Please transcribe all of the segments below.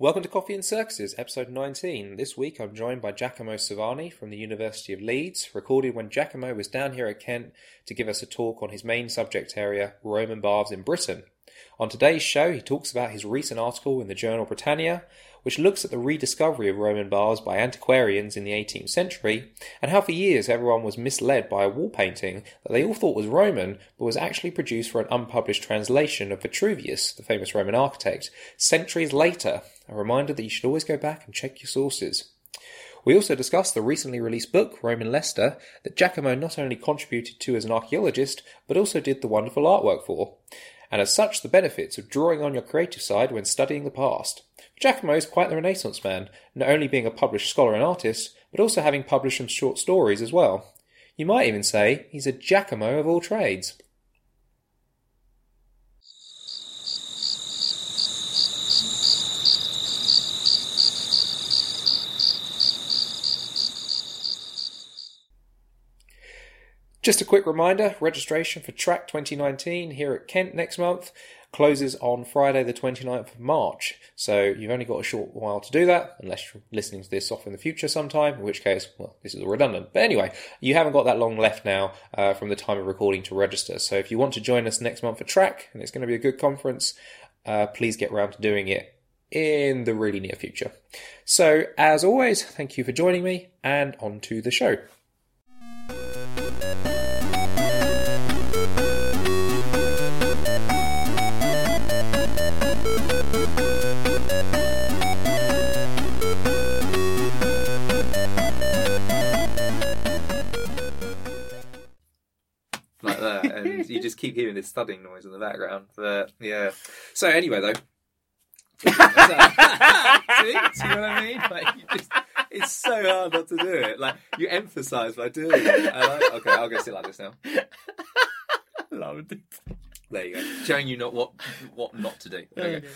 Welcome to Coffee and Circuses, episode 19. This week I'm joined by Giacomo Savani from the University of Leeds, recorded when Giacomo was down here at Kent to give us a talk on his main subject area, Roman baths in Britain. On today's show, he talks about his recent article in the journal Britannia, which looks at the rediscovery of Roman bars by antiquarians in the 18th century, and how for years everyone was misled by a wall painting that they all thought was Roman, but was actually produced for an unpublished translation of Vitruvius, the famous Roman architect, centuries later. A reminder that you should always go back and check your sources. We also discussed the recently released book, Roman Leicester, that Giacomo not only contributed to as an archaeologist, but also did the wonderful artwork for and as such the benefits of drawing on your creative side when studying the past. Giacomo is quite the Renaissance man, not only being a published scholar and artist, but also having published some short stories as well. You might even say he's a Giacomo of all trades. Just a quick reminder registration for TRAC 2019 here at Kent next month closes on Friday, the 29th of March. So you've only got a short while to do that, unless you're listening to this off in the future sometime, in which case, well, this is all redundant. But anyway, you haven't got that long left now uh, from the time of recording to register. So if you want to join us next month for TRAC, and it's going to be a good conference, uh, please get around to doing it in the really near future. So, as always, thank you for joining me, and on to the show. And you just keep hearing this thudding noise in the background. But yeah. So anyway, though. see, see what I mean? Like you just, it's so hard not to do it. Like you emphasise by doing it. Like, okay, I'll go sit like this now. Loved it. There you go. Showing you not what what not to do. Okay.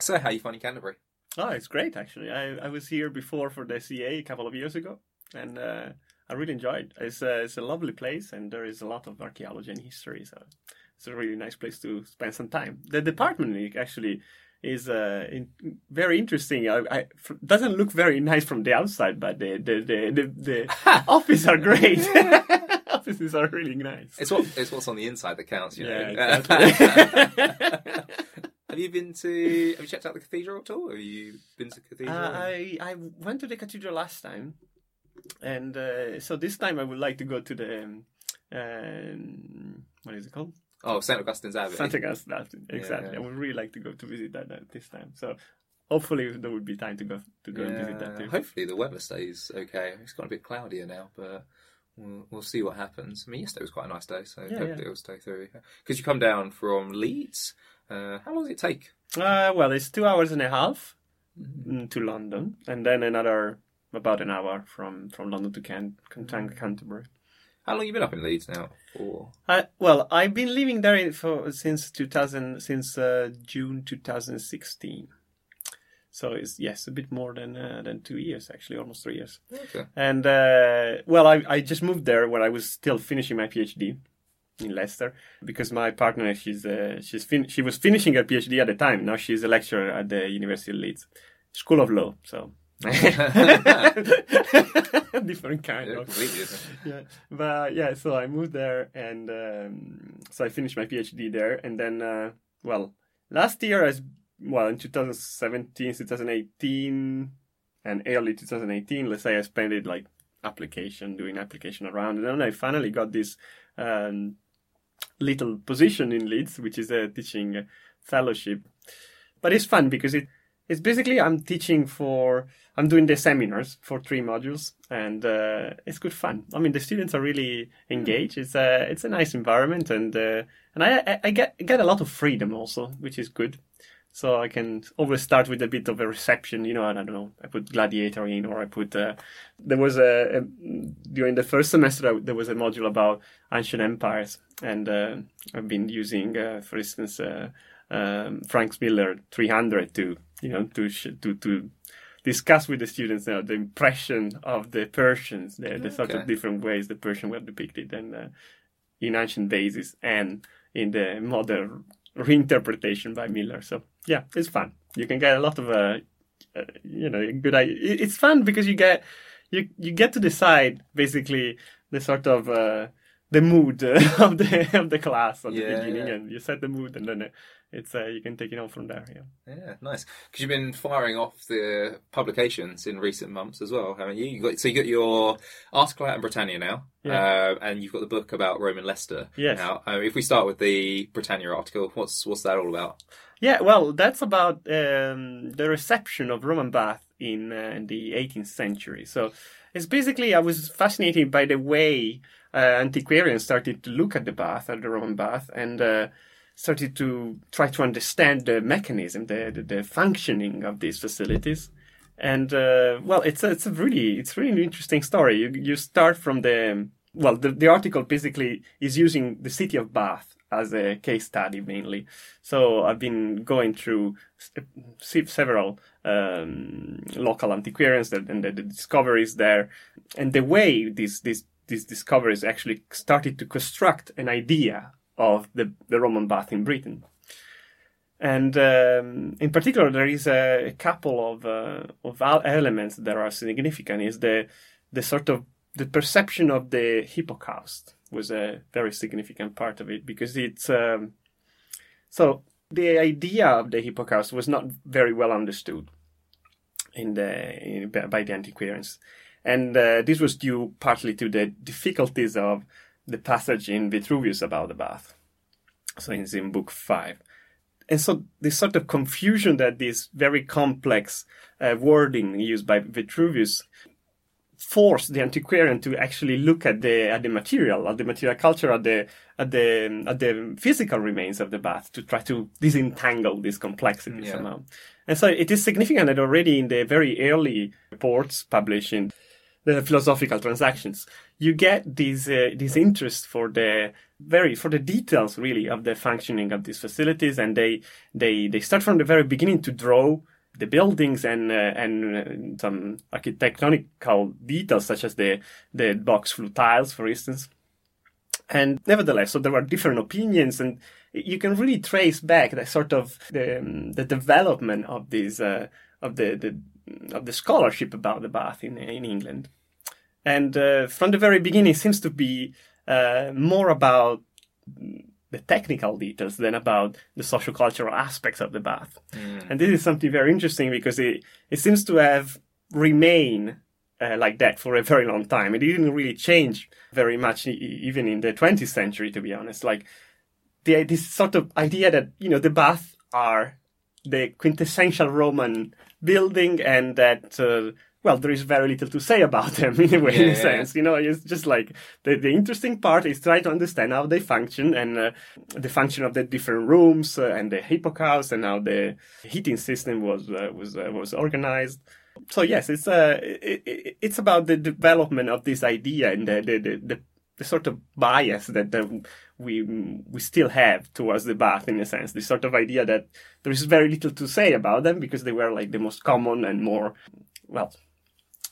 So how you finding Canterbury? Oh, it's great actually. I, I was here before for the CA a couple of years ago, and uh, I really enjoyed. It. It's a, it's a lovely place, and there is a lot of archaeology and history, so it's a really nice place to spend some time. The department actually is uh, in, very interesting. I, I, doesn't look very nice from the outside, but the the the, the, the offices are great. offices are really nice. It's what it's what's on the inside that counts. You Yeah, know. exactly. have you been to? Have you checked out the cathedral at all? Have you been to the cathedral? Uh, I I went to the cathedral last time, and uh, so this time I would like to go to the um, um, what is it called? oh, St Augustine's Abbey. St. Augustine. Exactly. yeah. I would really like to go to visit that uh, this time. So hopefully there would be time to go to go and visit that too. Hopefully the weather stays okay. It's got a bit cloudier now, but we'll, we'll see what happens. I mean, yesterday was quite a nice day, so Yeah, hopefully yeah. it'll stay through. Because you come down from Leeds. Uh, how long does it take? Uh, well, it's two hours and a half Mm-hmm. mm, to London, and then another about an hour from from London to Can- Can- Mm-hmm. Canterbury. How long have you been up in Leeds now? For Uh, well, I've been living there for since 2000, since uh, June 2016. So it's yes, a bit more than uh, than two years actually, almost three years. okay. And uh, well, I I just moved there when I was still finishing my PhD in Leicester because my partner she's uh, she's fin- she was finishing her PhD at the time. Now she's a lecturer at the University of Leeds School of Law. So. different kind of. Yeah. But yeah so i moved there and um, so i finished my phd there. And then uh, well last year as well in 2017 2018 and early 2018 let's say i spent it like application doing application around. And then i finally got this um, little position in leeds which is a teaching fellowship. But it's fun because it it's basically I'm teaching for I'm doing the seminars for three modules, and uh, it's good fun. I mean, the students are really engaged. It's a it's a nice environment, and uh, and I, I get get a lot of freedom also, which is good. So I can always start with a bit of a reception, you know. I don't know. I put Gladiator in, or I put. Uh, there was a, a during the first semester there was a module about ancient empires, and uh, I've been using, uh, for instance, uh, um, Frank Miller 300 to you know to sh- to to discuss with the students you know, the impression of the Persians, the, the sort of different ways the Persians were depicted, and uh, in ancient basis and in the modern reinterpretation by Miller. So yeah, it's fun. you can get a lot of uh, uh, you know good idea. It's fun because you get you you get to decide basically the sort of uh, the mood of the of the class at Yeah, the beginning, yeah. and you set the mood, and then uh, it's uh, you can take it on from there. Yeah. Yeah, nice. Because you've been firing off the publications in recent months as well, haven't you? you got, so you got your article out in Britannia now, Yeah. uh, and you've got the book about Roman Leicester. Yes. Now, um, if we start with the Britannia article, what's what's that all about? Yeah, well, that's about um, the reception of Roman bath in, uh, in the 18th century. So it's basically I was fascinated by the way uh, antiquarians started to look at the bath, at the Roman bath, and uh, started to try to understand the mechanism, the the, the functioning of these facilities. And uh, well, it's a, it's a really it's really interesting story. You you start from the well, the, the article basically is using the city of Bath as a case study mainly. So I've been going through several um, local antiquarians and the, the discoveries there, and the way these these these discoveries actually started to construct an idea of the, the Roman bath in Britain. And um, in particular, there is a, couple of uh, of elements that are significant. Is the the sort of the perception of the hypocaust was a very significant part of it because it's um, so the idea of the hypocaust was not very well understood in the in, by the antiquarians, and uh, this was due partly to the difficulties of the passage in Vitruvius about the bath. So it's in book five. And so this sort of confusion that this very complex uh, wording used by Vitruvius forced the antiquarian to actually look at the at the material, at the material culture, at the at the at the physical remains of the bath to try to disentangle this complexity Yeah. somehow. And so it is significant that already in the very early reports published in the philosophical transactions, you get these uh, this interest for the very for the details really of the functioning of these facilities, and they they they start from the very beginning to draw the buildings and uh, and uh, some architectonical details such as the the box flue tiles, for instance. And nevertheless, so there were different opinions, and you can really trace back the sort of the um, the development of these uh, of the, the of the scholarship about the bath in in England. And uh, from the very beginning, it seems to be uh, more about the technical details than about the social cultural aspects of the bath. And this is something very interesting because it, it seems to have remained uh, like that for a very long time. It didn't really change very much, e- even in the 20th century, to be honest. Like the, this sort of idea that, you know, the baths are the quintessential Roman building and that, uh, well, there is very little to say about them in a way, in a yeah, sense. You know, it's just like the, the interesting part is try to understand how they function and uh, the function of the different rooms uh, and the hypocaust and how the heating system was uh, was uh, was organized. So yes, it's uh, it, it, it's about the development of this idea and the the, the, the, the sort of bias that we we still have towards the bath in a sense. This sort of idea that there is very little to say about them because they were like the most common and more well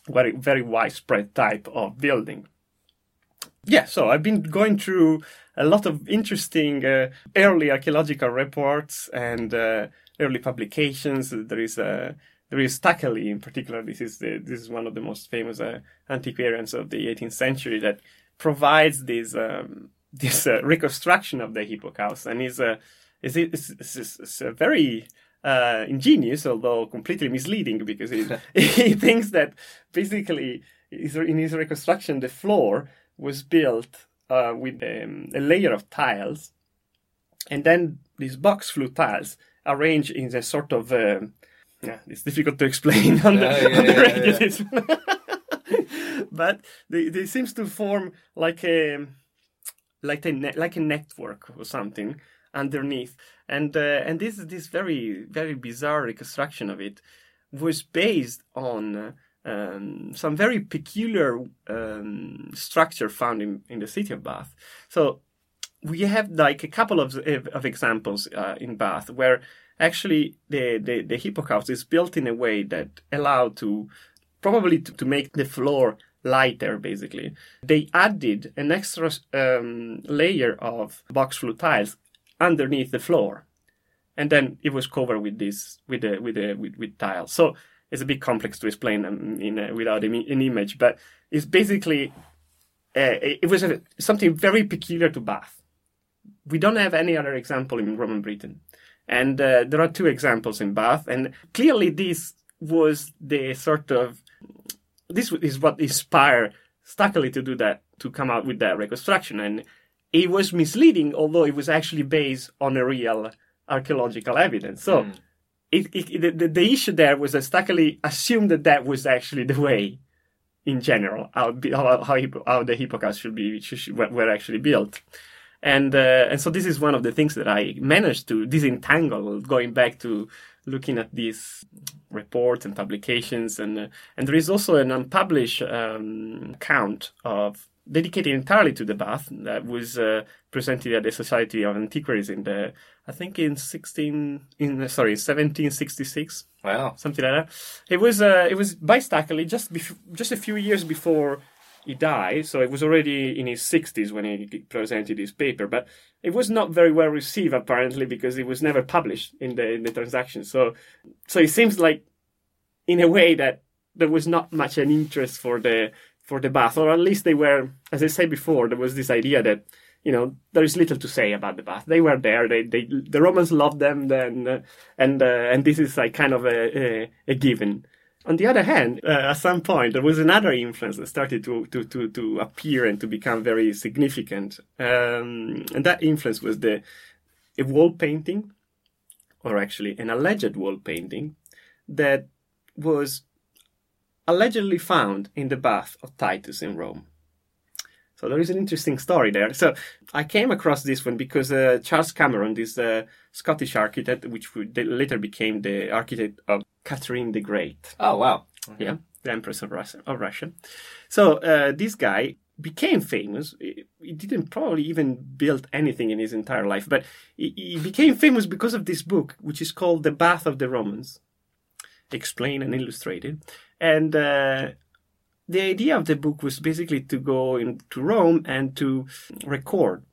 very very widespread type of building. Yeah, so I've been going through a lot of interesting uh, early archaeological reports and uh, early publications. There is uh, there is Thackeray in particular. This is the, this is one of the most famous uh, antiquarians of the 18th century that provides this um, this uh, reconstruction of the hypocaust, and is uh, is is, is, is a very uh, ingenious, although completely misleading, because he, he thinks that basically in his reconstruction the floor was built uh, with um, a layer of tiles, and then these box flue tiles arranged in a sort of um yeah, it's difficult to explain on the, Yeah, yeah, on the yeah, radio. but they, they seems to form like a like a ne- like a network or something underneath and uh, and this this very very bizarre reconstruction of it was based on um, some very peculiar um, structure found in, in the city of Bath. So we have like a couple of of examples uh, in Bath where actually the, the the hypocaust is built in a way that allowed to probably to, to make the floor lighter basically they added an extra um, layer of box flue tiles underneath the floor and then it was covered with this with the with the with, with tiles. So it's a bit complex to explain um, in a, without an image, but it's basically uh, it was a, something very peculiar to Bath. We don't have any other example in Roman Britain, and uh, there are two examples in Bath, and clearly this was the sort of this is what inspired Stukeley to do that to come out with that reconstruction, and it was misleading, although it was actually based on a real archaeological evidence. So. Mm. It, it, the, the, issue there was that Stukeley assumed that that was actually the way in general how how, how the hypocaust should be should, were actually built and uh, and so this is one of the things that I managed to disentangle going back to looking at these reports and publications and uh, and there is also an unpublished um, account of dedicated entirely to the bath that was uh, presented at the Society of Antiquaries in the I think in 16 in sorry 1766 wow. Something like that. It was uh, it was by Stukeley just bef- just a few years before he died so it was already in his 60s when he presented his paper but it was not very well received apparently because it was never published in the in the transaction. So so it seems like in a way that there was not much an interest for the for the bath, or at least they were, as I said before, there was this idea that you know there is little to say about the bath. They were there. They, they the Romans loved them, then uh, and uh, and this is like kind of a, a, a given. On the other hand, uh, at some point there was another influence that started to to to, to appear and to become very significant, um, and that influence was the a wall painting, or actually an alleged wall painting, that was allegedly found in the bath of Titus in Rome. So there is an interesting story there. So I came across this one because uh, Charles Cameron, this uh, Scottish architect, which later became the architect of Catherine the Great. Oh wow! Yeah, the Empress of Russia. Of Russia. So uh, this guy became famous. He didn't probably even build anything in his entire life, but he became famous because of this book, which is called The Bath of the Romans, explained and illustrated. And uh, the idea of the book was basically to go into Rome and to record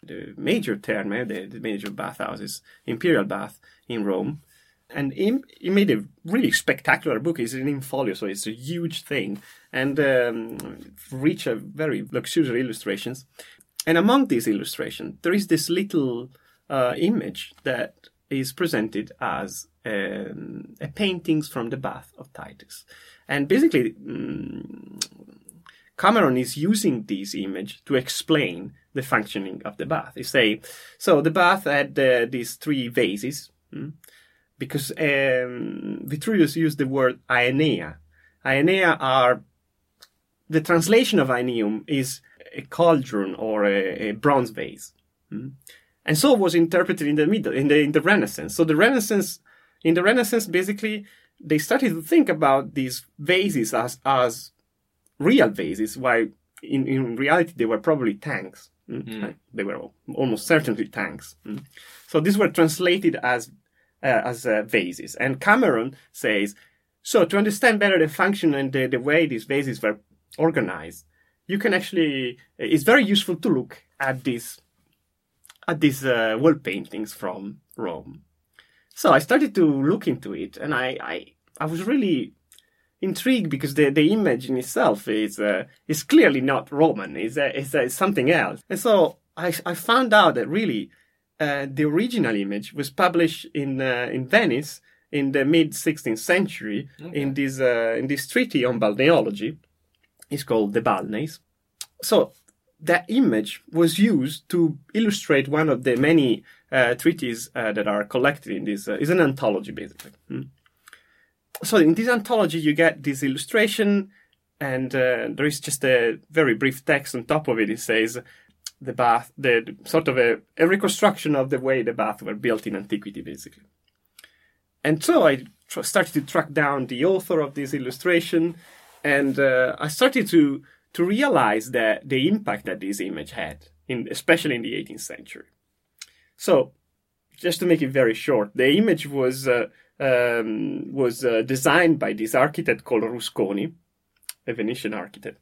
the major terme, the, the major bathhouses, imperial bath in Rome. And he, he made a really spectacular book. It's an in folio, so it's a huge thing, and um, rich, uh, very luxurious illustrations. And among these illustrations, there is this little uh, image that is presented as um, paintings from the bath of Titus. And basically, um, Cameron is using this image to explain the functioning of the bath. He say, so the bath had uh, these three vases, hmm, because um, Vitruvius used the word aenea. Aenea are the translation of aeneum is a cauldron or a, a bronze vase. Hmm. And so was interpreted in the middle, in the, in the Renaissance. So the Renaissance in the Renaissance, basically, they started to think about these vases as, as real vases, while in, in reality they were probably tanks. Mm? They were almost certainly tanks. Mm? So these were translated as uh, as uh, vases. And Cameron says, so to understand better the function and the, the way these vases were organized, you can actually it's very useful to look at these at these uh, wall paintings from Rome. So I started to look into it, and I I, I was really intrigued because the, the image in itself is uh, is clearly not Roman. It's, uh, it's, uh, it's something else. And so I I found out that really uh, the original image was published in uh, in Venice in the mid 16th century okay. in this uh, in this treaty on balneology. It's called De Balneis. So that image was used to illustrate one of the many uh, treatises uh, that are collected in this. Uh, is an anthology, basically. Hmm? So in this anthology, you get this illustration, and uh, there is just a very brief text on top of it. It says the bath, the sort of a, a reconstruction of the way the baths were built in antiquity, basically. And so I tr- started to track down the author of this illustration, and uh, I started to to realize that the impact that this image had, in, especially in the 18th century. So, just to make it very short, the image was uh, um, was uh, designed by this architect called Rusconi, a Venetian architect,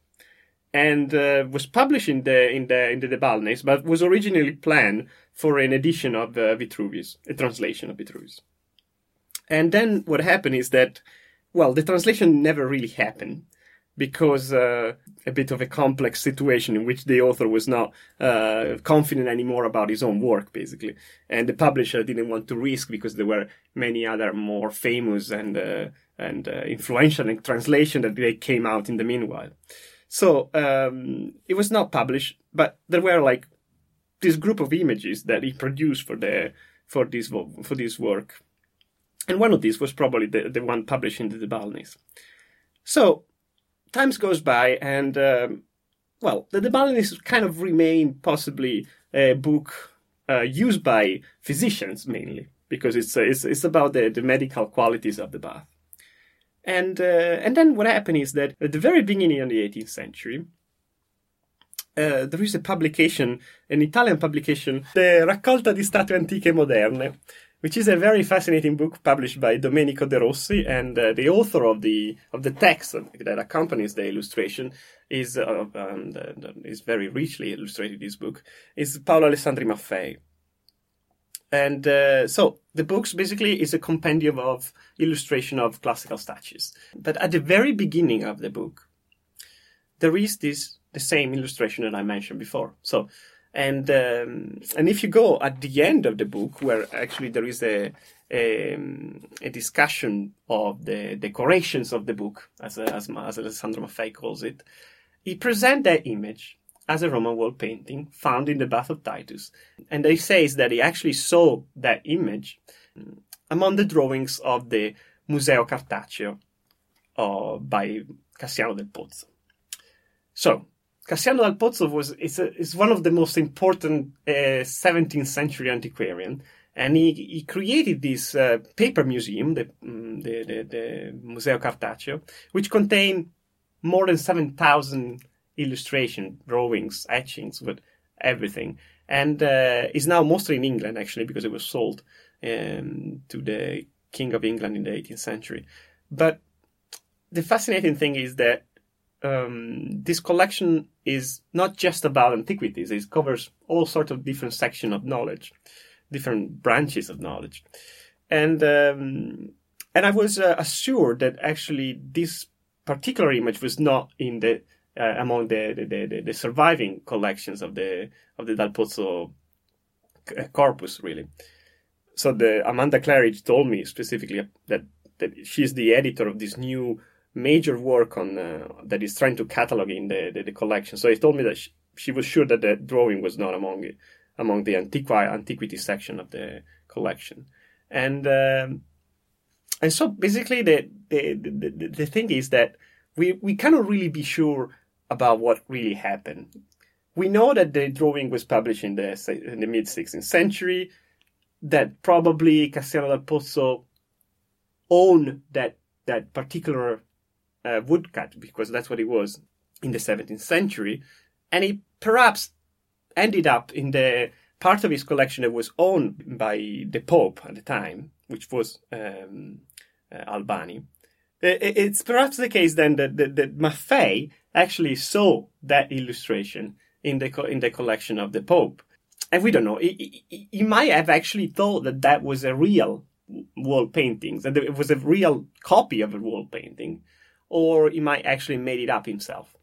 and uh, was published in the in the in the De Balneis, but was originally planned for an edition of uh, Vitruvius, a translation of Vitruvius. And then what happened is that, well, the translation never really happened because uh, a bit of a complex situation in which the author was not uh, confident anymore about his own work, basically, and the publisher didn't want to risk because there were many other more famous and uh, and uh, influential translations that they came out in the meanwhile. So um, it was not published, but there were like this group of images that he produced for the for this for this work, and one of these was probably the, the one published in the De Balneis. So times goes by, and um, well, the De Balneis kind of remain possibly a book uh, used by physicians mainly because it's uh, it's, it's about the, the medical qualities of the bath. And, uh, and then what happened is that at the very beginning of the 18th century, uh, there is a publication, an Italian publication, the Raccolta di Statue Antiche Moderne, which is a very fascinating book published by Domenico De Rossi, and uh, the author of the of the text that accompanies the illustration is uh, um, is very richly illustrated. This book is Paolo Alessandro Maffei, and uh, so the books basically is a compendium of illustration of classical statues. But at the very beginning of the book, there is this the same illustration that I mentioned before. So, and um, and if you go at the end of the book, where actually there is a a, a discussion of the decorations of the book, as as, as Alessandro Maffei calls it, he presents that image as a Roman wall painting found in the Bath of Titus. And he says that he actually saw that image among the drawings of the Museo Cartaceo uh, by Cassiano del Pozzo. So, Cassiano del Pozzo was is, a, is one of the most important uh, 17th century antiquarian, and he, he created this uh, paper museum, the, mm, the, the, the Museo Cartaceo, which contained more than 7,000 illustration, drawings, etchings, with everything. And uh, is now mostly in England actually because it was sold um, to the King of England in the 18th century. But the fascinating thing is that um, this collection is not just about antiquities; it covers all sorts of different sections of knowledge, different branches of knowledge, and um, and I was uh, assured that actually this particular image was not in the uh, among the the, the, the, surviving collections of the of the Dal Pozzo uh, corpus, really. So the Amanda Claridge told me specifically that that she's the editor of this new major work on uh, that is trying to catalog in the, the, the collection. So he told me that she, she, was sure that the drawing was not among among the antiqui- antiquity section of the collection, and um, and so basically the, the the, the thing is that we we cannot really be sure about what really happened. We know that the drawing was published in the, in the mid 16th century, that probably Cassiano del Pozzo owned that, that particular uh, woodcut, because that's what it was in the 17th century, and he perhaps ended up in the part of his collection that was owned by the Pope at the time, which was um, uh, Albani. It's perhaps the case then that, that, that Maffei actually saw that illustration in the in the collection of the Pope, and we don't know. He, he, he might have actually thought that that was a real wall painting, that it was a real copy of a wall painting, or he might actually made it up himself.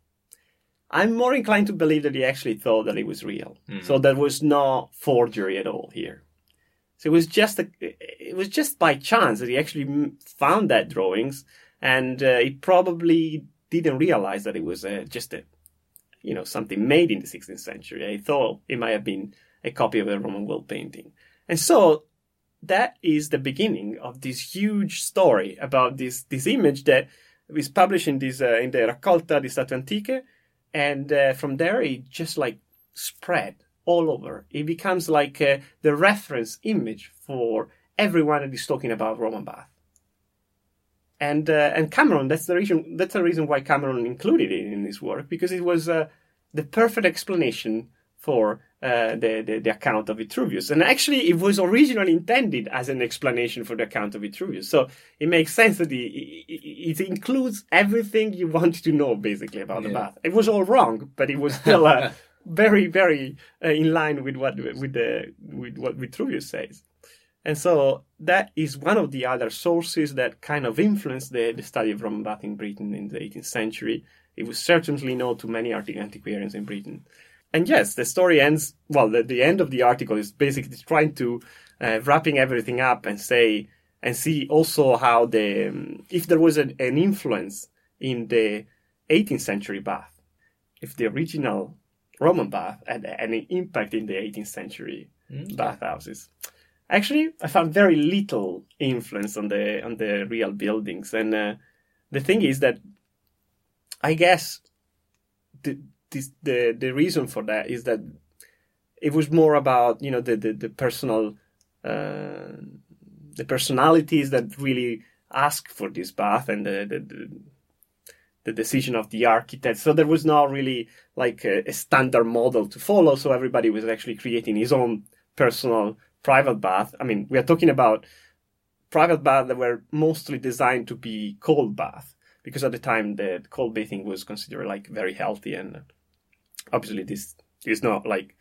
I'm more inclined to believe that he actually thought that it was real, mm. so there was no forgery at all here. So it was just a, it was just by chance that he actually found that drawings, and uh, he probably didn't realize that it was uh, just a, you know, something made in the 16th century. I thought it might have been a copy of a Roman wall painting. And so that is the beginning of this huge story about this, this image that is published in this, uh, in the Raccolta di Statue Antiche. And uh, from there, it just like spread all over. It becomes like uh, the reference image for everyone that is talking about Roman bath and uh, and Cameron. That's the reason. That's the reason why Cameron included it in his work because it was uh, the perfect explanation for uh, the, the, the account of Vitruvius. And actually, it was originally intended as an explanation for the account of Vitruvius. So it makes sense that it, it, it includes everything you want to know, basically, about yeah. the bath. It was all wrong, but it was still uh, very, very uh, in line with what with the with what Vitruvius says. And so that is one of the other sources that kind of influenced the, the study of Roman bath in Britain in the 18th century. It was certainly known to many antiquarians in Britain. And yes, the story ends, well, the, the end of the article is basically trying to uh, wrapping everything up and say, and see also how the, um, if there was an, an influence in the 18th century bath, if the original Roman bath had any impact in the 18th century mm-hmm. bathhouses. Actually, I found very little influence on the on the real buildings, and uh, the thing is that I guess the, this, the the reason for that is that it was more about you know the the, the personal uh, the personalities that really ask for this bath and the, the, the the decision of the architect. So there was not really like a, a, standard model to follow. So everybody was actually creating his own personal private bath. I mean, we are talking about private baths that were mostly designed to be cold bath because at the time the cold bathing was considered like very healthy and obviously this is not like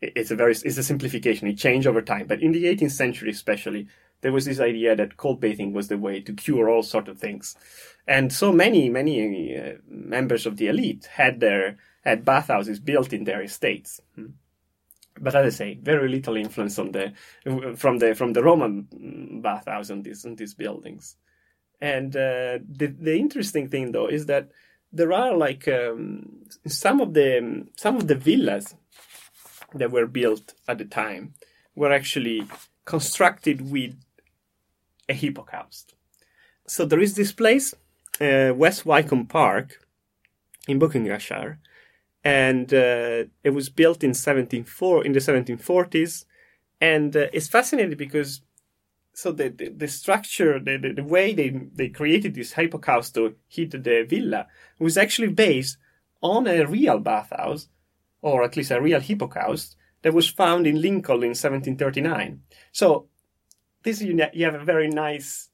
it's a very it's a simplification. It changed over time. But in the 18th century especially there was this idea that cold bathing was the way to cure all sort of things. And so many many uh, members of the elite had their had bathhouses built in their estates. Hmm. But as I say, very little influence on the from the from the Roman bathhouse on these on these buildings. And uh, the the interesting thing though is that there are like um, some of the some of the villas that were built at the time were actually constructed with a hypocaust. So there is this place, uh, West Wycombe Park, in Buckinghamshire, and uh, it was built in 174 in the 1740s and uh, it's fascinating because so the, the, the structure the, the, the, way they, they created this hypocaust to heat the villa was actually based on a real bathhouse or at least a real hypocaust that was found in lincoln in 1739 so this you, you have a very nice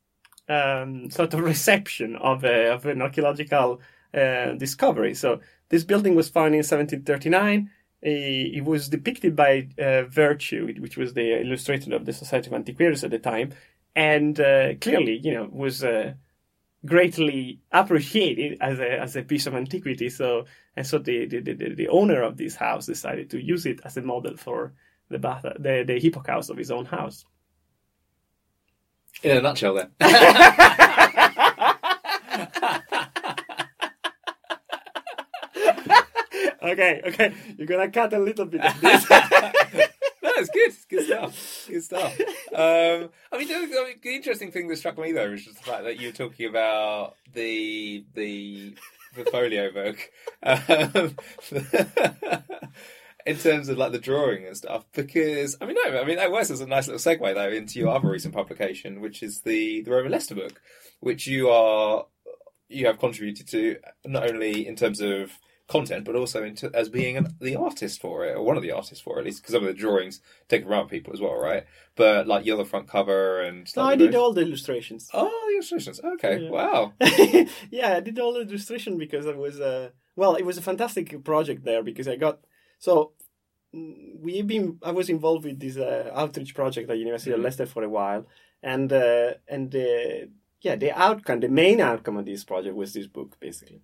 um, sort of reception of, a, of an archaeological uh, discovery so this building was found in 1739. It was depicted by uh, Vertue, which was the illustrator of the Society of Antiquaries at the time, and uh, clearly, you know, was uh, greatly appreciated as a as a piece of antiquity. So, and so the, the, the, the owner of this house decided to use it as a model for the bath, the the hypocaust of his own house. In a nutshell, then. okay, okay. You're gonna cut a little bit of this. no, it's good. Good stuff. Good stuff. Um, I mean, the, the, interesting thing that struck me though is just the fact that you're talking about the the the folio book. Um, in terms of like the drawing and stuff, because I mean, no, I mean that works as a nice little segue though into your other recent publication, which is the the Roman Leicester book, which you are you have contributed to not only in terms of content, but also into, as being an, the artist for it, or one of the artists for it, at least because some of the drawings take around people as well, right? But like you're the front cover and. No, I did all the illustrations. Oh, the illustrations. Okay, yeah. wow. yeah, I did all the illustration because it was a uh, well, it was a fantastic project there because I got so mm, we've been I was involved with this uh, outreach project at University mm-hmm. of Leicester for a while, and uh, and uh, yeah, the outcome, the main outcome of this project was this book, basically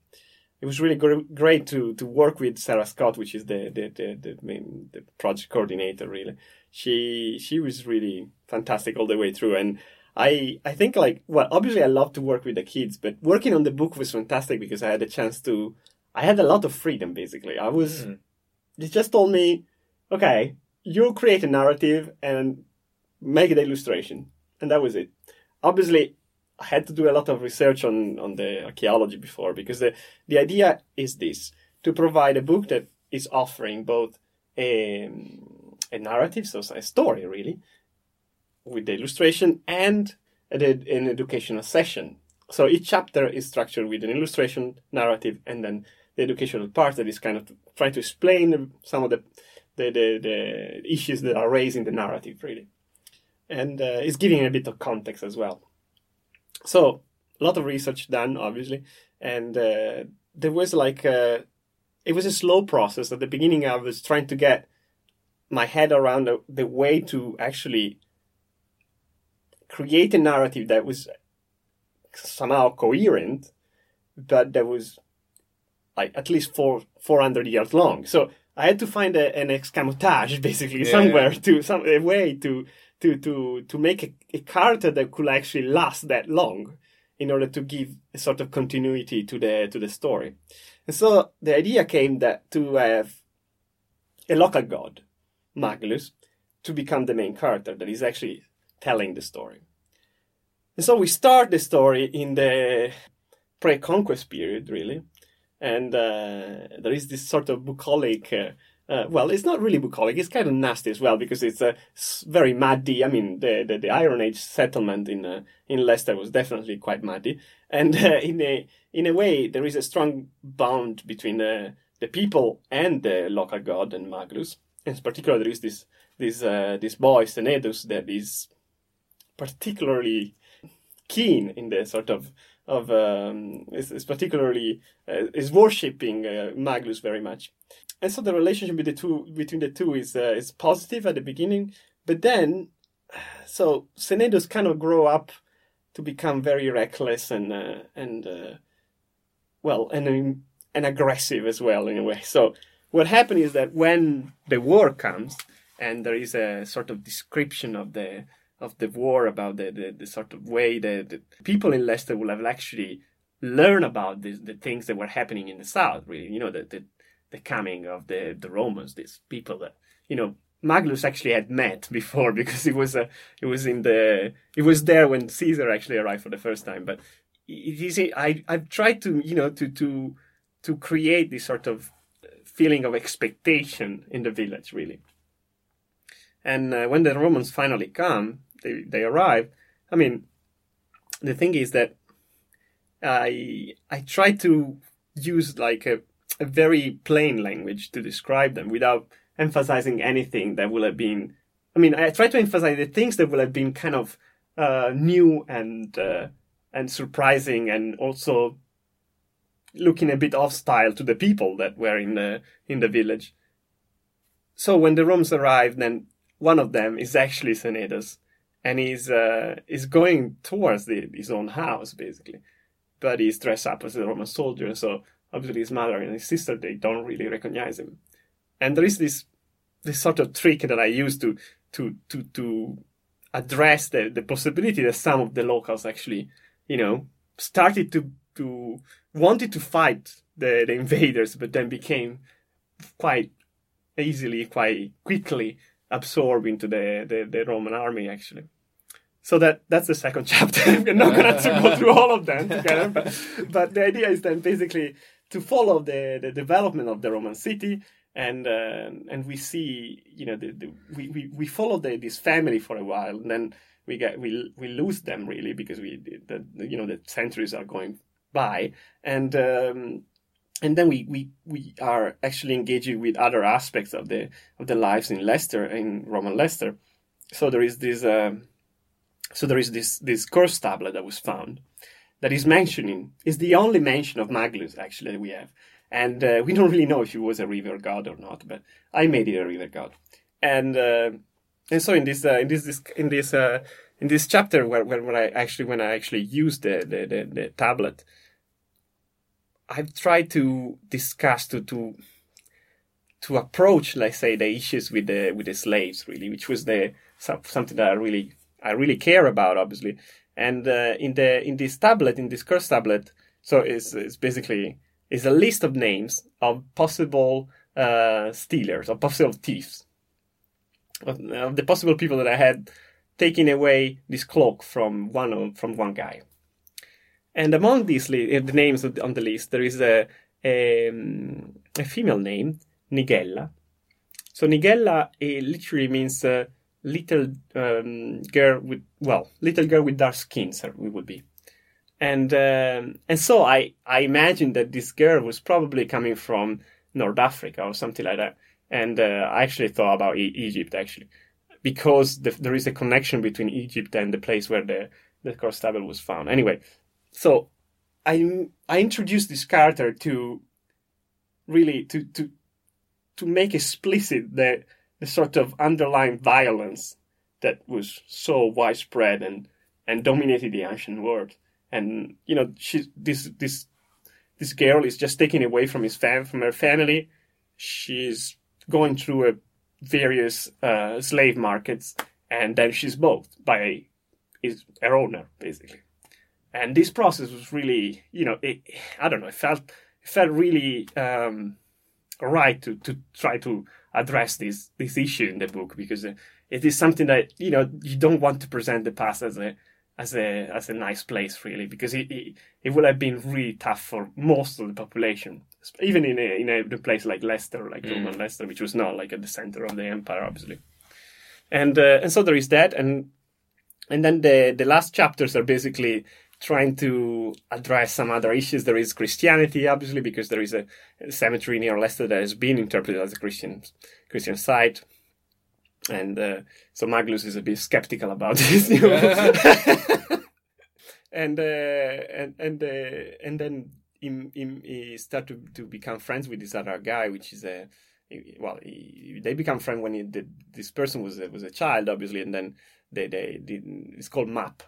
it was really gr- great to to work with Sarah Scott, which is the the the, the main the project coordinator. Really, she she was really fantastic all the way through, and I I think like well, obviously I love to work with the kids, but working on the book was fantastic because I had a chance to. I had a lot of freedom. Basically, I was. Mm. They just told me, okay, you create a narrative and make the illustration, and that was it. Obviously, I had to do a lot of research on, on the archaeology before because the, the idea is this to provide a book that is offering both a, a narrative, so a story really, with the illustration and a, an educational session. So each chapter is structured with an illustration, narrative, and then the educational part that is kind of trying to explain some of the the, the, the issues that are raised in the narrative, really. And uh, it's giving a bit of context as well. So, a lot of research done, obviously. And uh, there was like, a, it was a slow process. At the beginning, I was trying to get my head around the, the way to actually create a narrative that was somehow coherent, but that was like at least four, 400 years long. So I had to find a, an escamotage basically yeah, somewhere yeah. to some a way to to to to make a, a, character that could actually last that long in order to give a sort of continuity to the to the story. And so the idea came that to have a local god, Maglus, to become the main character that is actually telling the story. And so we start the story in the pre-conquest period, really, and uh, there is this sort of bucolic. Uh, uh, well, it's not really bucolic. It's kind of nasty as well because it's uh, very muddy. I mean, the, the, the Iron Age settlement in uh, in Leicester was definitely quite muddy, and uh, in a in a way, there is a strong bond between the the people and the local god and Maglus. In particular, there is this this uh, this boy Senedus that is particularly keen in the sort of of um, is, is particularly uh, is worshipping uh, Maglus very much, and so the relationship between the two between the two is uh, is positive at the beginning, but then so Senedus kind of grow up to become very reckless and uh, and uh, well and and aggressive as well in a way. So what happened is that when the war comes and there is a sort of description of the of the war about the, the, the sort of way that the people in Leicester will have actually learn about the, the things that were happening in the south really you know the, the, the coming of the, the romans these people that you know maglus actually had met before because it was a it was in the it was there when caesar actually arrived for the first time but it is i i've tried to you know to to to create this sort of feeling of expectation in the village really and uh, when the romans finally come they they arrive. I mean, the thing is that I I try to use like a a very plain language to describe them without emphasizing anything that would have been. I mean, I try to emphasize the things that would have been kind of uh, new and uh, and surprising, and also looking a bit off style to the people that were in the in the village. So when the Romans arrive, then one of them is actually Senedus, and he's uh, he's going towards the, his own house basically, but he's dressed up as a Roman soldier, so obviously his mother and his sister they don't really recognize him, and there is this this sort of trick that I use to to to to address the the possibility that some of the locals actually you know started to to wanted to fight the, the invaders, but then became quite easily, quite quickly absorbed into the, the, the Roman army actually. So that that's the second chapter. We're not going to go through all of them together, but, but the idea is then basically to follow the, the development of the Roman city, and uh, and we see you know the, the, we, we we follow the, this family for a while, and then we get we we lose them really because we the, you know the centuries are going by, and um, and then we, we, we are actually engaging with other aspects of the of the lives in Leicester in Roman Leicester. So there is this uh, so there is this this curse tablet that was found that is mentioning is the only mention of Maglus actually that we have, and uh, we don't really know if he was a river god or not. But I made it a river god, and uh, and so in this uh, in this, this in this uh, in this chapter where, where, when I actually when I actually used the the, the, the tablet I've tried to discuss to to to approach, let's say, the issues with the with the slaves, really, which was the something that I really I really care about, obviously. And uh, in the in this tablet, in this curse tablet, so it's, it's basically is a list of names of possible uh, stealers, of possible thieves, of, of, the possible people that I had taken away this cloak from one from one guy. And among these li- uh, the names on the list, there is a, a, a female name, Nigella. So Nigella it literally means uh, little um, girl with well, little girl with dark skin. So we would be, and um, and so I I imagine that this girl was probably coming from North Africa or something like that. and uh, I actually thought about e- Egypt actually because the, there is a connection between Egypt and the place where the the curse tablet was found. Anyway, so I I introduced this character to really to to to make explicit the the sort of underlying violence that was so widespread and and dominated the ancient world. And you know, she this this this girl is just taken away from his fam from her family. She's going through a various uh, slave markets, and then she's bought by his, her owner, basically. And this process was really, you know, it, I don't know, it felt it felt really um, right to, to try to address this this issue in the book because uh, it is something that you know you don't want to present the past as a as a as a nice place really because it it, it would have been really tough for most of the population even in a in a, place like Leicester like mm. Roman Leicester which was not like at the center of the empire obviously and uh, and so there is that and and then the the last chapters are basically trying to address some other issues. There is Christianity, obviously, because there is a cemetery near Leicester that has been interpreted as a Christian Christian site, and uh, so Magnus is a bit skeptical about this. And uh, and and uh, and then he, he, he started to, to become friends with this other guy, which is a well, he, they become friends when he, the, this person was a, was a child, obviously, and then they they, they it's called Map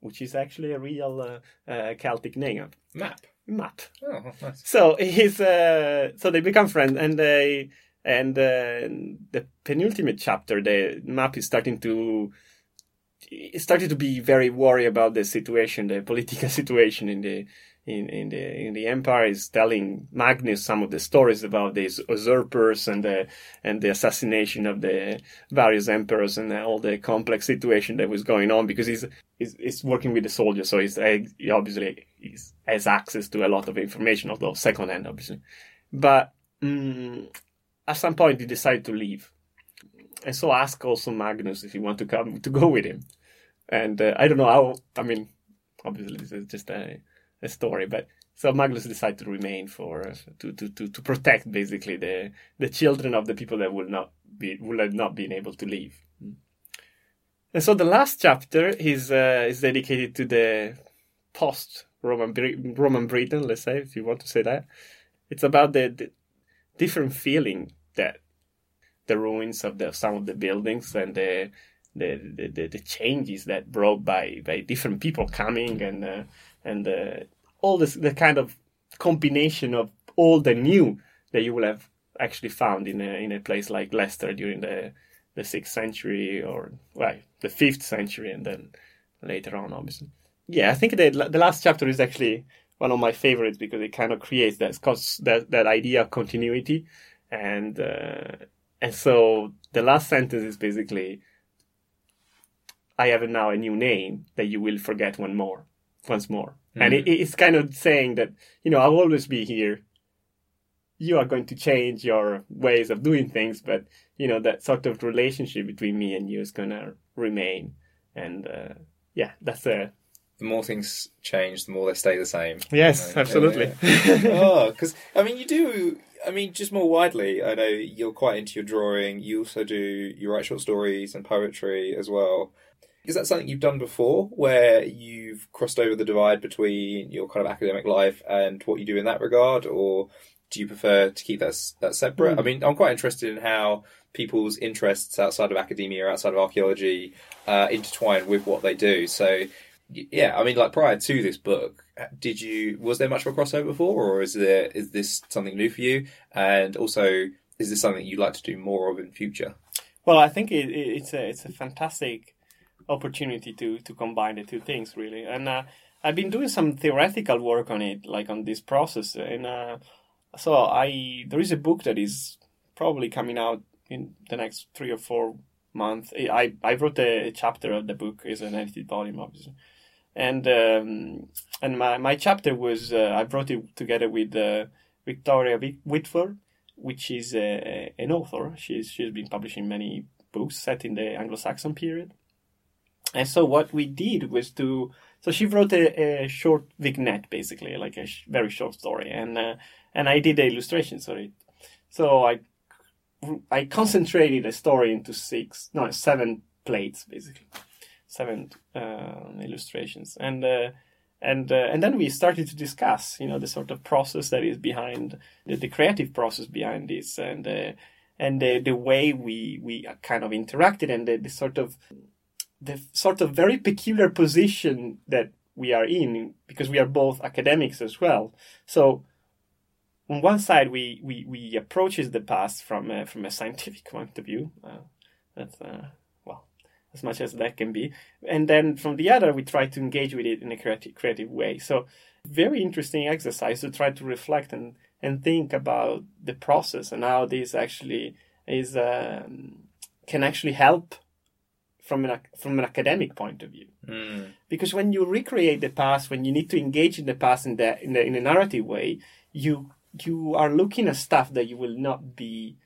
which is actually a real uh, uh, Celtic name. Map. Map. Oh, nice. So he's uh, so they become friends, and they and the penultimate chapter, the map is starting to started to be very worried about the situation, the political situation in the in, in the in the empire is telling Magnus some of the stories about these usurpers and the and the assassination of the various emperors and all the complex situation that was going on because he's he's, he's working with the soldiers, so he's he obviously he's, has access to a lot of information, although second hand, obviously. But um, at some point, he decided to leave, and so ask also Magnus if he want to come to go with him. And uh, I don't know how. I mean, obviously, this is just a a story. But so Magnus decided to remain for to, to, to, to protect basically the the children of the people that will not be will have not been able to leave. And so the last chapter is uh, is dedicated to the post Roman Roman Britain, let's say, if you want to say that. It's about the, the different feeling that the ruins of the some of the buildings and the the, the, the, changes that brought by, by different people coming and uh, and uh, all this the kind of combination of all the new that you will have actually found in a in a place like Leicester during the the sixth century or well the fifth century and then later on obviously. Yeah I think the the last chapter is actually one of my favorites because it kind of creates that that that idea of continuity. And uh, and so the last sentence is basically I have now a new name that you will forget one more once more. Mm. And it, it's kind of saying that, you know, I'll always be here. You are going to change your ways of doing things, but, you know, that sort of relationship between me and you is going to remain. And, uh, yeah, that's a. The more things change, the more they stay the same. Yes, you know? absolutely. oh, because, I mean, you do I mean, just more widely, I know you're quite into your drawing. You also do you write short stories and poetry as well. Is that something you've done before, where you've crossed over the divide between your kind of academic life and what you do in that regard, or do you prefer to keep that that separate? Mm. I mean, I'm quite interested in how people's interests outside of academia, or outside of archaeology, uh, intertwine with what they do. So, yeah, I mean, like prior to this book, did you was there much of a crossover before, or is there is this something new for you? And also, is this something you'd like to do more of in future? Well, I think it, it's a it's a fantastic opportunity to to combine the two things really. And uh, I've been doing some theoretical work on it, like on this process. And uh, so I there is a book that is probably coming out in the next three or four months. I I wrote a, chapter of the book, is an edited volume, obviously. And um, and my, my chapter was uh, I wrote it together with uh, Victoria Whitworth, which is uh, an author. She's she's been publishing many books set in the Anglo-Saxon period. And so what we did was to so she wrote a, a short vignette basically, like a sh- very short story, and uh, and I did the illustrations of it. So I I concentrated a story into six, no, seven plates basically, seven uh, illustrations, and uh, and uh, and then we started to discuss, you know, the sort of process that is behind the, the creative process behind this, and uh, and the, the way we we kind of interacted, and the, the sort of the sort of very peculiar position that we are in because we are both academics as well. So on one side, we we we approaches the past from a, from a scientific point of view. Uh, that's uh, well as much as that can be, and then from the other, we try to engage with it in a creative creative way. So very interesting exercise to try to reflect and and think about the process and how this actually is um, can actually help from an from an academic point of view. Mm. Because when you recreate the past, when you need to engage in the past in the in, the, in a narrative way, you you are looking at stuff that you will not be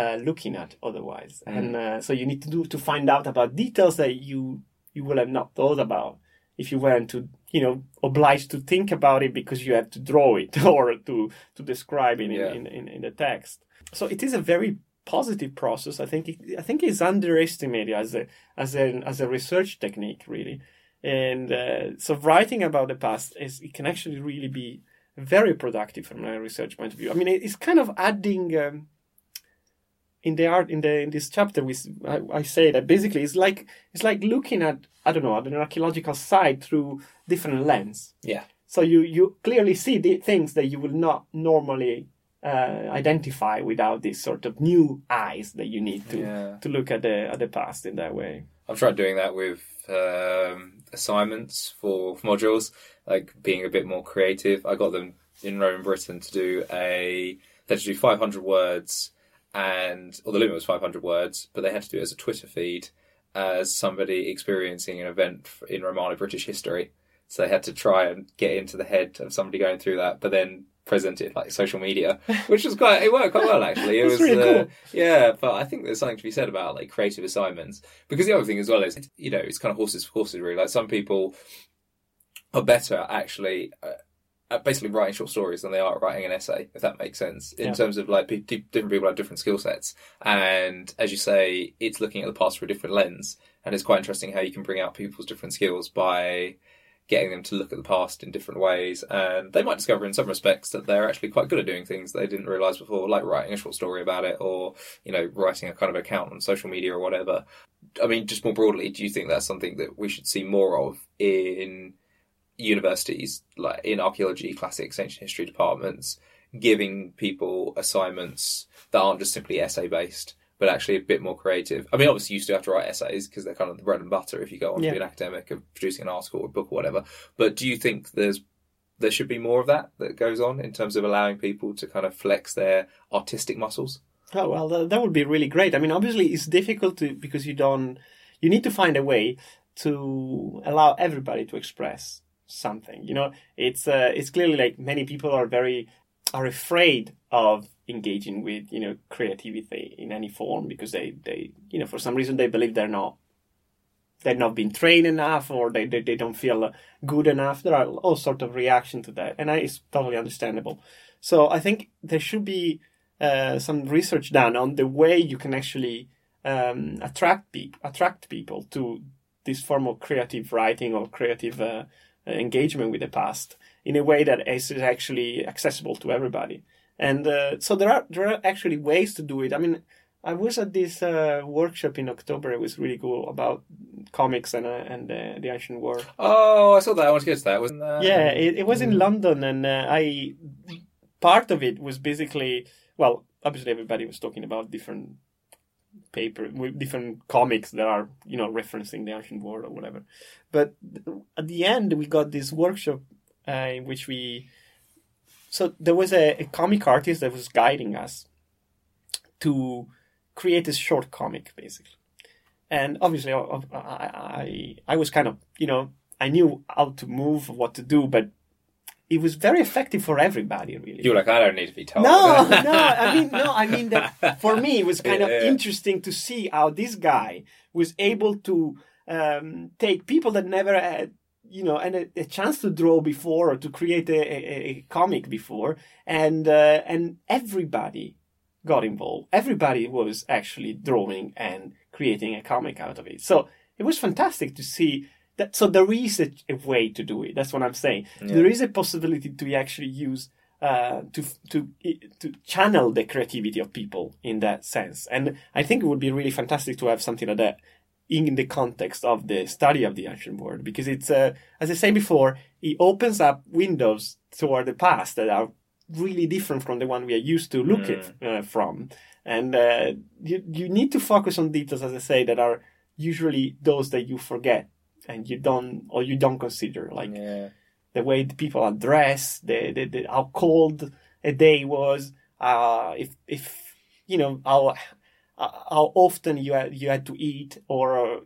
uh, looking at otherwise, Mm. and uh, so you need to do to find out about details that you you will have not thought about if you weren't to you know obliged to think about it because you have to draw it or to to describe it in, Yeah. in, in, in the text. So it is a very positive process. I think it, I think it's underestimated as a as a as a research technique really. And uh, so writing about the past is it can actually really be very productive from a research point of view. I mean, it's kind of adding um, in the art in the in this chapter. We I, I say that basically it's like it's like looking at I don't know at an archaeological site through different lens. Yeah. So you you clearly see the things that you will not normally uh, identify without this sort of new eyes that you need to Yeah. to look at the at the past in that way. I've tried doing that with um, assignments for, for modules, like being a bit more creative. I got them in Rome Britain to do a they had to do 500 words, and or the limit was 500 words, but they had to do it as a Twitter feed as somebody experiencing an event in Romano British history. So they had to try and get into the head of somebody going through that, but then present it like social media, which was quite it worked quite well actually. It was really uh, cool. yeah, but I think there's something to be said about like creative assignments because the other thing as well is you know it's kind of horses for horses really. Like some people are better actually uh, at basically writing short stories than they are at writing an essay, if that makes sense. In Yeah. terms of like different people have different skill sets, and as you say, it's looking at the past through a different lens, and it's quite interesting how you can bring out people's different skills by getting them to look at the past in different ways and they might discover in some respects that they're actually quite good at doing things they didn't realize before like writing a short story about it or you know writing a kind of account on social media or whatever. I mean just more broadly do you think that's something that we should see more of in universities like in archaeology classics ancient history departments giving people assignments that aren't just simply essay based but actually a bit more creative. I mean, obviously, you still have to write essays because they're kind of the bread and butter if you go on Yeah. to be an academic of producing an article or a book or whatever. But do you think there's there should be more of that that goes on in terms of allowing people to kind of flex their artistic muscles? Oh well, that, that would be really great. I mean, obviously, it's difficult to because you don't. You need to find a way to allow everybody to express something. You know, it's uh, it's clearly like many people are very are afraid of engaging with you know creativity in any form because they they you know for some reason they believe they're not they've not been trained enough or they, they, they don't feel good enough. There are all sorts of reaction to that and I, it's totally understandable. So i think there should be uh, some research done on the way you can actually um, attract people attract people to this form of creative writing or creative uh, engagement with the past in a way that is actually accessible to everybody and uh, so there are there are actually ways to do it i mean I was at this uh, workshop in October. It was really cool about comics and uh, and uh, the ancient War. Oh, I saw that. I want to get to that. Wasn't that? Yeah, it, it was in London, and uh, I part of it was basically well, obviously everybody was talking about different paper with different comics that are you know referencing the ancient world or whatever. But at the end, we got this workshop uh, in which we so there was a, a comic artist that was guiding us to create this short comic basically and obviously I, I, I, was kind of you know i knew how to move what to do but it was very effective for everybody really You were like, I don't need to be told. no no i mean no i mean that for me it was kind of Yeah, yeah. interesting to see how this guy was able to um, take people that never had you know and a, a chance to draw before or to create a, a, a comic before and uh, and everybody got involved. Everybody was actually drawing and creating a comic out of it. So it was fantastic to see that. So there is a, a way to do it. That's what I'm saying. Yeah. There is a possibility to actually use uh, to to to channel the creativity of people in that sense. And I think it would be really fantastic to have something like that in the context of the study of the ancient world, because it's uh, as I said before, it opens up windows toward the past that are really different from the one we are used to look at uh, from. And uh, you you need to focus on details, as I say, that are usually those that you forget and you don't or you don't consider, like Yeah. the way the people are dressed, the, the, the how cold a day was, uh, if if you know how how often you had you had to eat or uh,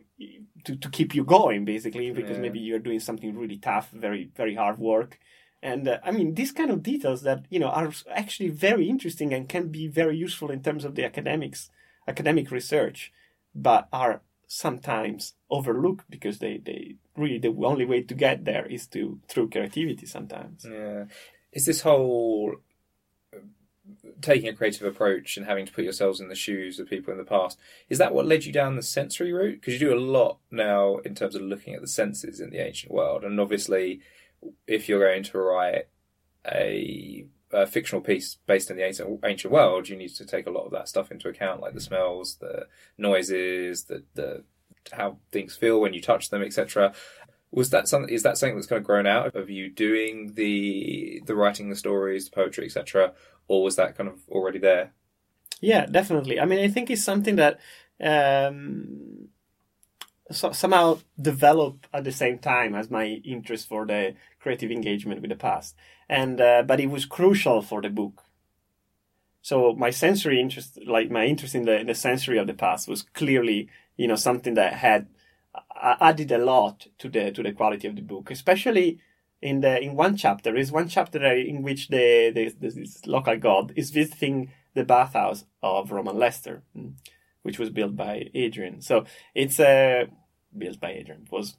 to to keep you going, basically, because Yeah. maybe you're doing something really tough, very very hard work. And uh, I mean, these kind of details that you know are actually very interesting and can be very useful in terms of the academics, academic research, but are sometimes overlooked because they, they really the only way to get there is to through creativity sometimes. Yeah. Is this whole uh, taking a creative approach and having to put yourselves in the shoes of people in the past, is that what led you down the sensory route? Because you do a lot now in terms of looking at the senses in the ancient world. And obviously, if you're going to write a, a fictional piece based in the ancient, ancient world, you need to take a lot of that stuff into account, like the mm. smells, the noises, the, the how things feel when you touch them, etc. Was that something? Is that something that's kind of grown out of you doing the the writing, the stories, the poetry, etc., or was that kind of already there? Yeah, definitely. I mean, I think it's something that um, so, somehow developed at the same time as my interest for the creative engagement with the past, and uh, but it was crucial for the book. So my sensory interest, like my interest in the in the sensory of the past, was clearly you know something that had added a lot to the to the quality of the book, especially in the in one chapter. There is one chapter in which the, the, this local god is visiting the bathhouse of Roman Leicester, mm, which was built by Adrian. So it's uh, built by Adrian. Was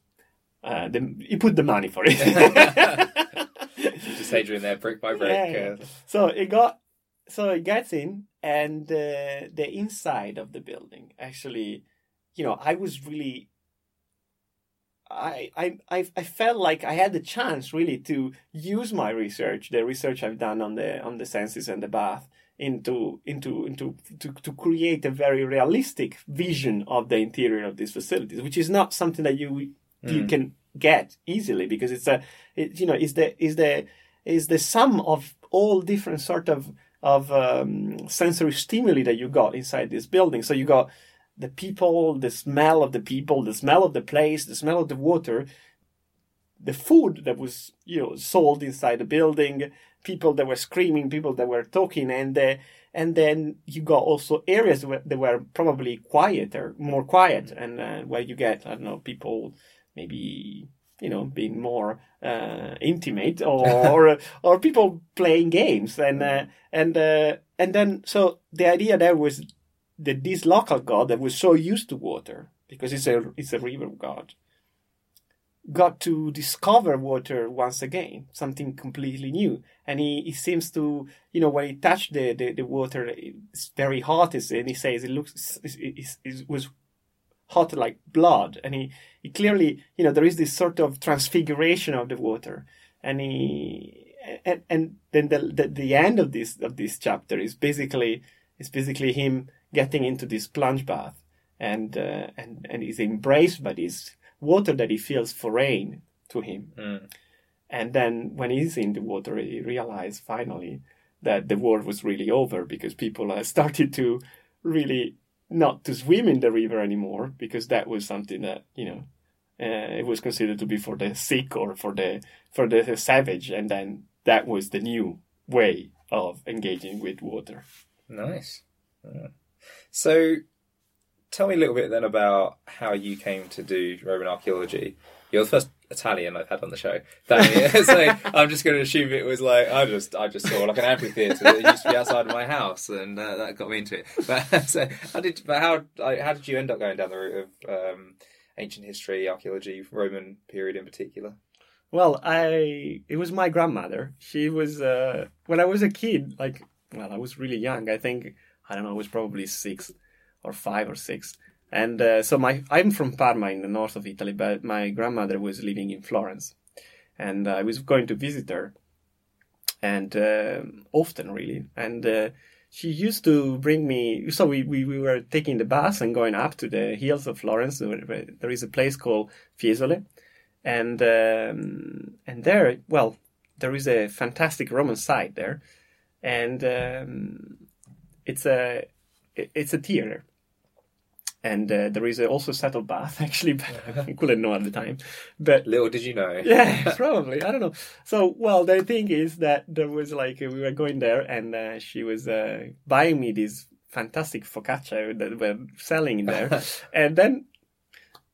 uh, the, he put the money for it? Just Adrian there, brick by brick. Yeah. Uh, So it got so it gets in, and uh, the inside of the building actually, you know, I was really. I, I I felt like I had the chance really to use my research, the research I've done on the on the senses and the bath, into into into to, to create a very realistic vision of the interior of these facilities, which is not something that you you Mm. can get easily because it's a it, you know is the is the is the sum of all different sort of of um, sensory stimuli that you got inside this building. So you got the people, the smell of the people, the smell of the place, the smell of the water, the food that was you know sold inside the building, people that were screaming, people that were talking, and uh, and then you got also areas where they were probably quieter, more quiet, and uh, where you get I don't know people maybe you know being more uh, intimate or or, or people playing games and uh, and uh, and then so the idea there was that this local god that was so used to water because it's a it's a river god got to discover water once again something completely new. And he, he seems to you know when he touched the, the, the water it's very hot and he says it looks it, it, it was hot like blood. And he, he clearly you know there is this sort of transfiguration of the water. And he and, and then the, the the end of this of this chapter is basically is basically him getting into this plunge bath and uh, and and is embraced by this water that he feels foreign to him mm. and then when he's in the water he realized finally that the war was really over because people uh, started to really not to swim in the river anymore because that was something that you know uh, it was considered to be for the sick or for the for the savage and then that was the new way of engaging with water Nice. Yeah. So, tell me a little bit then about how you came to do Roman archaeology. You're the first Italian I've had on the show. That- so I'm just going to assume it was like I just I just saw like an amphitheatre that used to be outside of my house, and uh, that got me into it. But so how did but how how did you end up going down the route of um, ancient history, archaeology, Roman period in particular? Well, I it was my grandmother. She was uh, when I was a kid, like well, I was really young. I think I don't know, I was probably six or five or six. And uh, so my I'm from Parma in the north of Italy, but my grandmother was living in Florence, and I was going to visit her, and uh, often really, and uh, she used to bring me. So we, we, we were taking the bus and going up to the hills of Florence. There is a place called Fiesole, and um, and there, well, there is a fantastic Roman site there, and um, it's a it's a theater and uh, there is also a settle bath actually but i couldn't know at the time. But little did you know. Yeah probably. I don't know. So well the thing is that there was like we were going there and uh, she was uh, buying me these fantastic focaccia that were selling in there. And then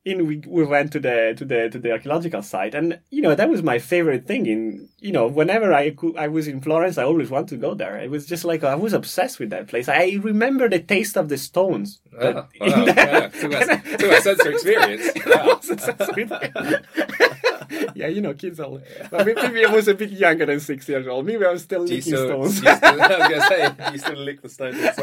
in we, we went to the to the to the archaeological site. And you know that was my favorite thing in you know whenever i could, i was in florence i always wanted to go there. It was just like i was obsessed with that place. I remember the taste of the stones. Oh, wow. yeah. Talk about, talk about sensory experience yeah, you know, kids are. Well, maybe I was a bit younger than six years old. Maybe I was still licking still, stones. Still, I was going to say, you still lick the stones.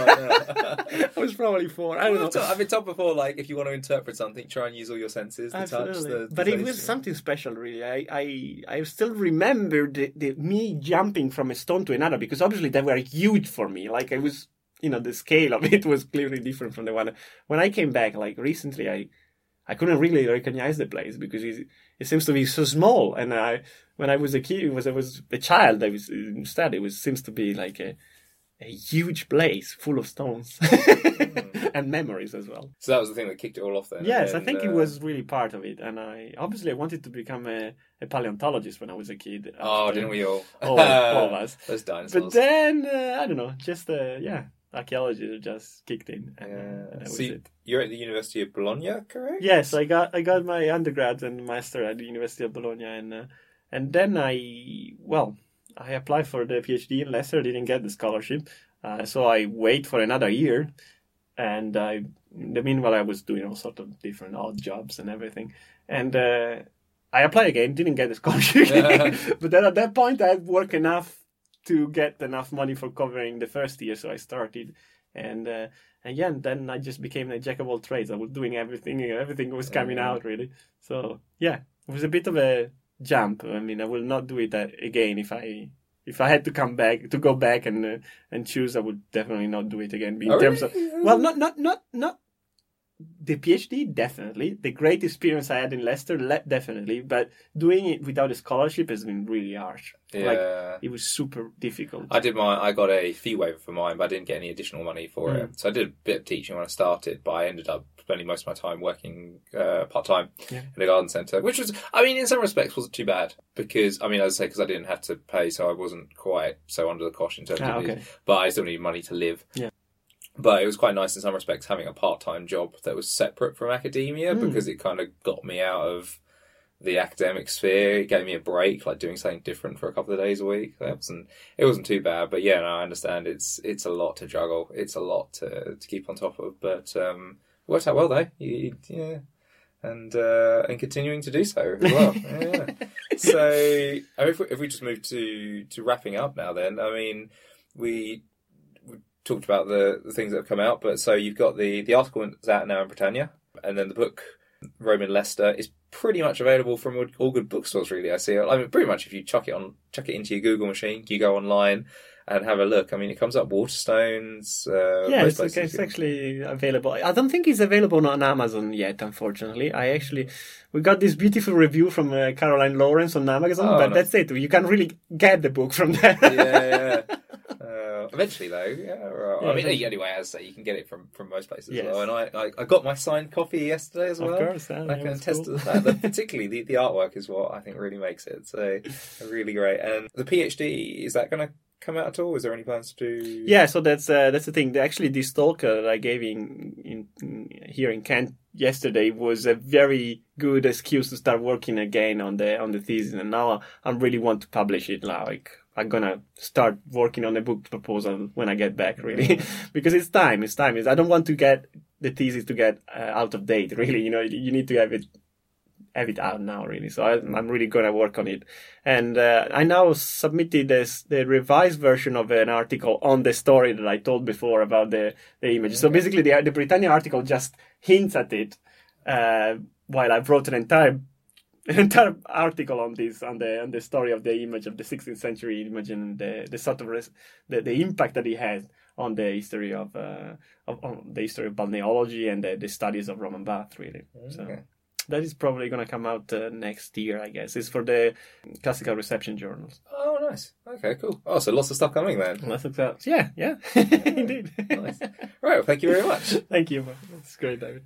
I was probably four. I don't know. I've been told before, like, if you want to interpret something, try and use all your senses, the Absolutely. touch, the, the but it was something special, really. I, I, I still remember the, the me jumping from a stone to another because obviously they were huge for me. Like I was, you know, the scale of it was clearly different from the one when I came back. Like recently, I, I couldn't really recognize the place because it, seems to be so small. And I, when I was a kid, was I was a child, I was instead it was seems to be like a, a huge place full of stones and memories as well. So that was the thing that kicked it all off then. Yes, and I think then, it uh, was really part of it, and I obviously I wanted to become a, a paleontologist when I was a kid. Oh, didn't we all? all, all of us. Those dinosaurs. But then uh, I don't know, just uh, yeah, archaeology just kicked in, and, uh, that was So you- it. You're at the University of Bologna, correct? Yes, I got I got my undergrad and master at the University of Bologna, and uh, and then I well I applied for the PhD in Leicester, didn't get the scholarship, uh, so I wait for another year, and I in the meanwhile I was doing all sort of different odd jobs and everything, and uh, I applied again, didn't get the scholarship, but then at that point I had worked enough to get enough money for covering the first year, so I started, and. Uh, and yeah, and then I just became a jack of all trades. I was doing everything, everything was coming Yeah. out really. So yeah, it was a bit of a jump. I mean, I will not do it uh, again if I if I had to come back to go back and uh, and choose. I would definitely not do it again. In Oh, terms really? of well, not not not not the PhD definitely the great experience I had in Leicester le- definitely, but doing it without a scholarship has been really harsh. Yeah. Like it was super difficult. I did my. I got a fee waiver for mine, but I didn't get any additional money for Mm. it. So I did a bit of teaching when I started, but I ended up spending most of my time working uh, part time Yeah. in a garden centre, which was, I mean, in some respects, wasn't too bad because, I mean, as I say, because I didn't have to pay, so I wasn't quite so under the cosh in terms Ah, of, okay. but I still needed money to live. Yeah. But it was quite nice in some respects having a part time job that was separate from academia Mm. because it kind of got me out of the academic sphere. It gave me a break, like doing something different for a couple of days a week. That wasn't it wasn't too bad. But yeah, no, I understand it's it's a lot to juggle. It's a lot to to keep on top of. But um it worked out well though. You, yeah. And uh, and continuing to do so as well. yeah. So I mean, if, we, if we just move to to wrapping up now, then I mean, we talked about the, the things that have come out, but so you've got the the article that's out now in Britannia, and then the book Roman Leicester is pretty much available from all- good bookstores. Really, I see. I mean, pretty much if you chuck it on, chuck it into your Google machine, you go online and have a look. I mean, it comes up Waterstones. Uh, yeah, it's, okay, it's actually available. I don't think it's available on Amazon yet, unfortunately. I actually we got this beautiful review from uh, Caroline Lawrence on Amazon, Oh, but no. that's it. You can't really get the book from there. yeah, yeah. Eventually, though, yeah. Yeah, I mean, eventually. anyway, as I say, you can get it from, from most places. Yes. As well. And I, I, I got my signed copy yesterday as well. of course, yeah, I can attest cool. to the fact that particularly the, the artwork is what I think really makes it. So really great. And the PhD is that going to come out at all? Is there any plans to do? Yeah, so that's uh, that's the thing. Actually, this talk uh, that I gave in, in, in here in Kent yesterday was a very good excuse to start working again on the on the thesis, and now I really want to publish it. Like I'm gonna start working on a book proposal when I get back, really, because it's time. It's time. It's, I don't want to get the thesis to get uh, out of date. Really, you know, you need to have it have it out now, really. So I, am really gonna work on it. And uh, I now submitted this the revised version of an article on the story that I told before about the the image. So basically, the the Britannia article just hints at it, uh, while I've wrote an entire an entire article on this on the on the story of the image of the 16th century image and the the sort of res- the, the impact that it has on the history of uh, of on the history of balneology and the, the studies of Roman bath really. Okay. So that is probably going to come out uh, next year, I guess. It's for the classical reception journals. Oh, nice. Okay, cool. Oh, so lots of stuff coming then. Lots of that. Yeah, yeah, indeed. Nice. Right, well, thank you very much. Thank you. That's great, David.